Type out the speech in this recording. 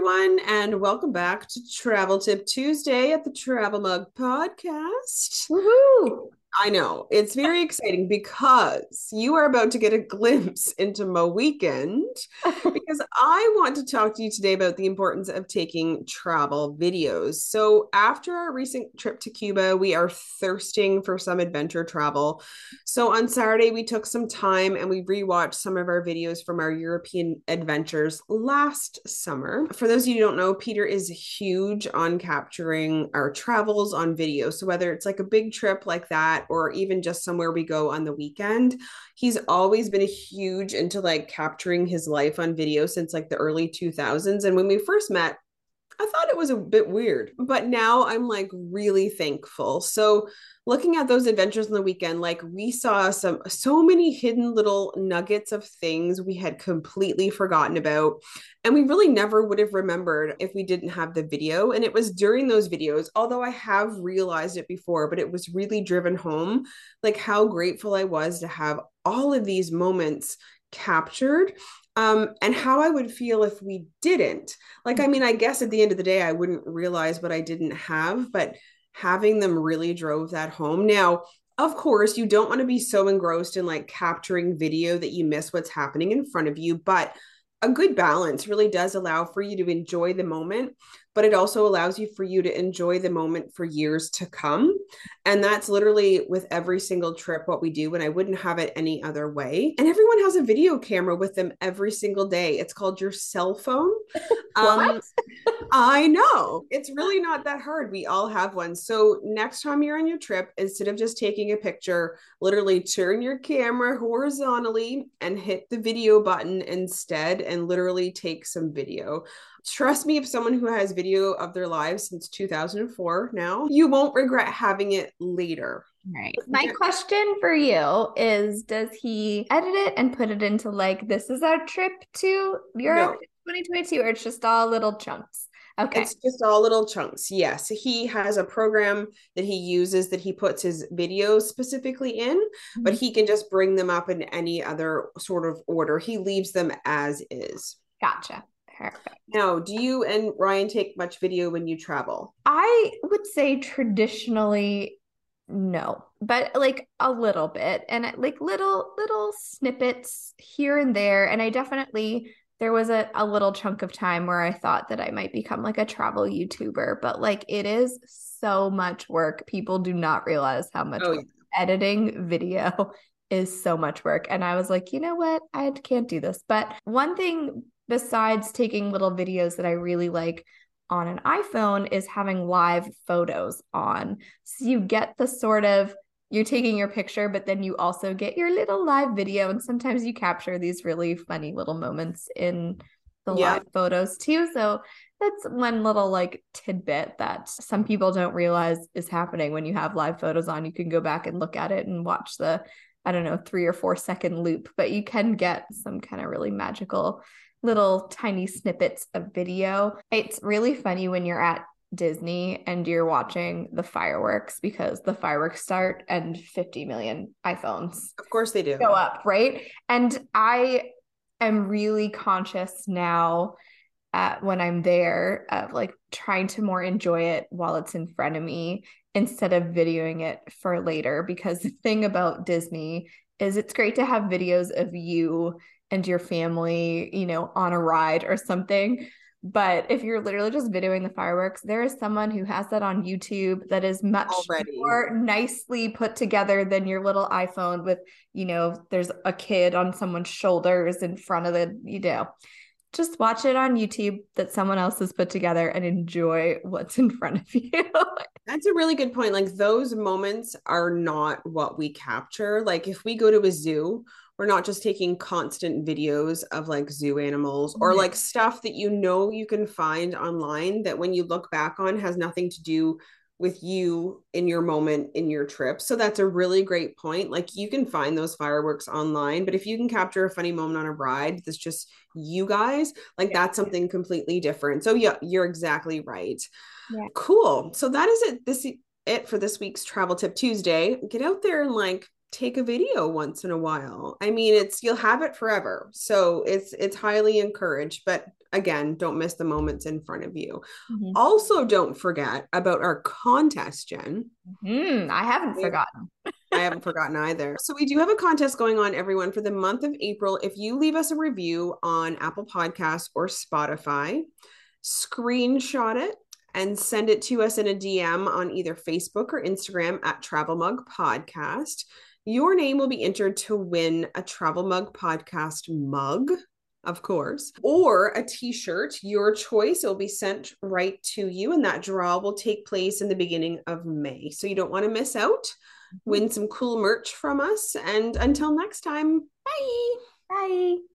everyone, and welcome back to Travel Tip Tuesday at the Travel Mug Podcast. Woohoo! I know it's very exciting because you are about to get a glimpse into my weekend because I want to talk to you today about the importance of taking travel videos. So, after our recent trip to Cuba, we are thirsting for some adventure travel. So, on Saturday, we took some time and we rewatched some of our videos from our European adventures last summer. For those of you who don't know, Peter is huge on capturing our travels on video. So, whether it's like a big trip like that, that or even just somewhere we go on the weekend. He's always been a huge into like capturing his life on video since like the early 2000s. And when we first met, I thought it was a bit weird, but now I'm like really thankful. So, looking at those adventures on the weekend, like we saw some so many hidden little nuggets of things we had completely forgotten about. And we really never would have remembered if we didn't have the video. And it was during those videos, although I have realized it before, but it was really driven home like how grateful I was to have all of these moments captured um, and how I would feel if we didn't. Like, I mean, I guess at the end of the day, I wouldn't realize what I didn't have, but having them really drove that home. Now, of course, you don't want to be so engrossed in like capturing video that you miss what's happening in front of you, but a good balance really does allow for you to enjoy the moment but it also allows you for you to enjoy the moment for years to come. And that's literally with every single trip what we do and i wouldn't have it any other way. And everyone has a video camera with them every single day. It's called your cell phone. Um, i know. It's really not that hard. We all have one. So next time you're on your trip instead of just taking a picture literally turn your camera horizontally and hit the video button instead and literally take some video Trust me, if someone who has video of their lives since 2004 now, you won't regret having it later. Right. My question for you is Does he edit it and put it into like, this is our trip to Europe no. 2022, or it's just all little chunks? Okay. It's just all little chunks. Yes. He has a program that he uses that he puts his videos specifically in, mm-hmm. but he can just bring them up in any other sort of order. He leaves them as is. Gotcha. Perfect. Now, do you and Ryan take much video when you travel? I would say traditionally no, but like a little bit and uh, like little little snippets here and there and I definitely there was a, a little chunk of time where I thought that I might become like a travel YouTuber, but like it is so much work. People do not realize how much oh, yeah. editing video is so much work. And I was like, you know what? I can't do this. But one thing besides taking little videos that I really like on an iPhone is having live photos on. So you get the sort of you're taking your picture, but then you also get your little live video. And sometimes you capture these really funny little moments in the yeah. live photos too. So that's one little like tidbit that some people don't realize is happening when you have live photos on. You can go back and look at it and watch the, I don't know, three or four second loop, but you can get some kind of really magical little tiny snippets of video. It's really funny when you're at Disney and you're watching the fireworks because the fireworks start and 50 million iPhones. Of course they do. Go up, right? And I am really conscious now at when I'm there of like trying to more enjoy it while it's in front of me instead of videoing it for later because the thing about Disney is it's great to have videos of you and your family, you know, on a ride or something. But if you're literally just videoing the fireworks, there is someone who has that on YouTube that is much Already. more nicely put together than your little iPhone with, you know, there's a kid on someone's shoulders in front of the, you know. Just watch it on YouTube that someone else has put together and enjoy what's in front of you. That's a really good point. Like those moments are not what we capture. Like if we go to a zoo we're not just taking constant videos of like zoo animals or like stuff that you know you can find online that when you look back on has nothing to do with you in your moment in your trip. So that's a really great point. Like you can find those fireworks online, but if you can capture a funny moment on a ride that's just you guys, like yeah. that's something completely different. So yeah, you're exactly right. Yeah. Cool. So that is it this it for this week's travel tip Tuesday. Get out there and like take a video once in a while. I mean, it's you'll have it forever. So it's it's highly encouraged, but again, don't miss the moments in front of you. Mhm. Also, don't forget about our contest, Jenn. Mhm, I haven't We- forgotten. I haven't forgotten either. So we do have a contest going on, everyone, for the month of April. If you leave us a review on Apple Podcasts or Spotify, screenshot it and send it to us in a DM on either Facebook or Instagram at Travel Mug Podcast. Your name will be entered to win a Travel Mug Podcast mug, of course, or a t-shirt, your choice. It will be sent right to you, and that draw will take place in the beginning of May. So you don't want to miss out mm-hmm. win some cool merch from us. And until next time, bye. Bye.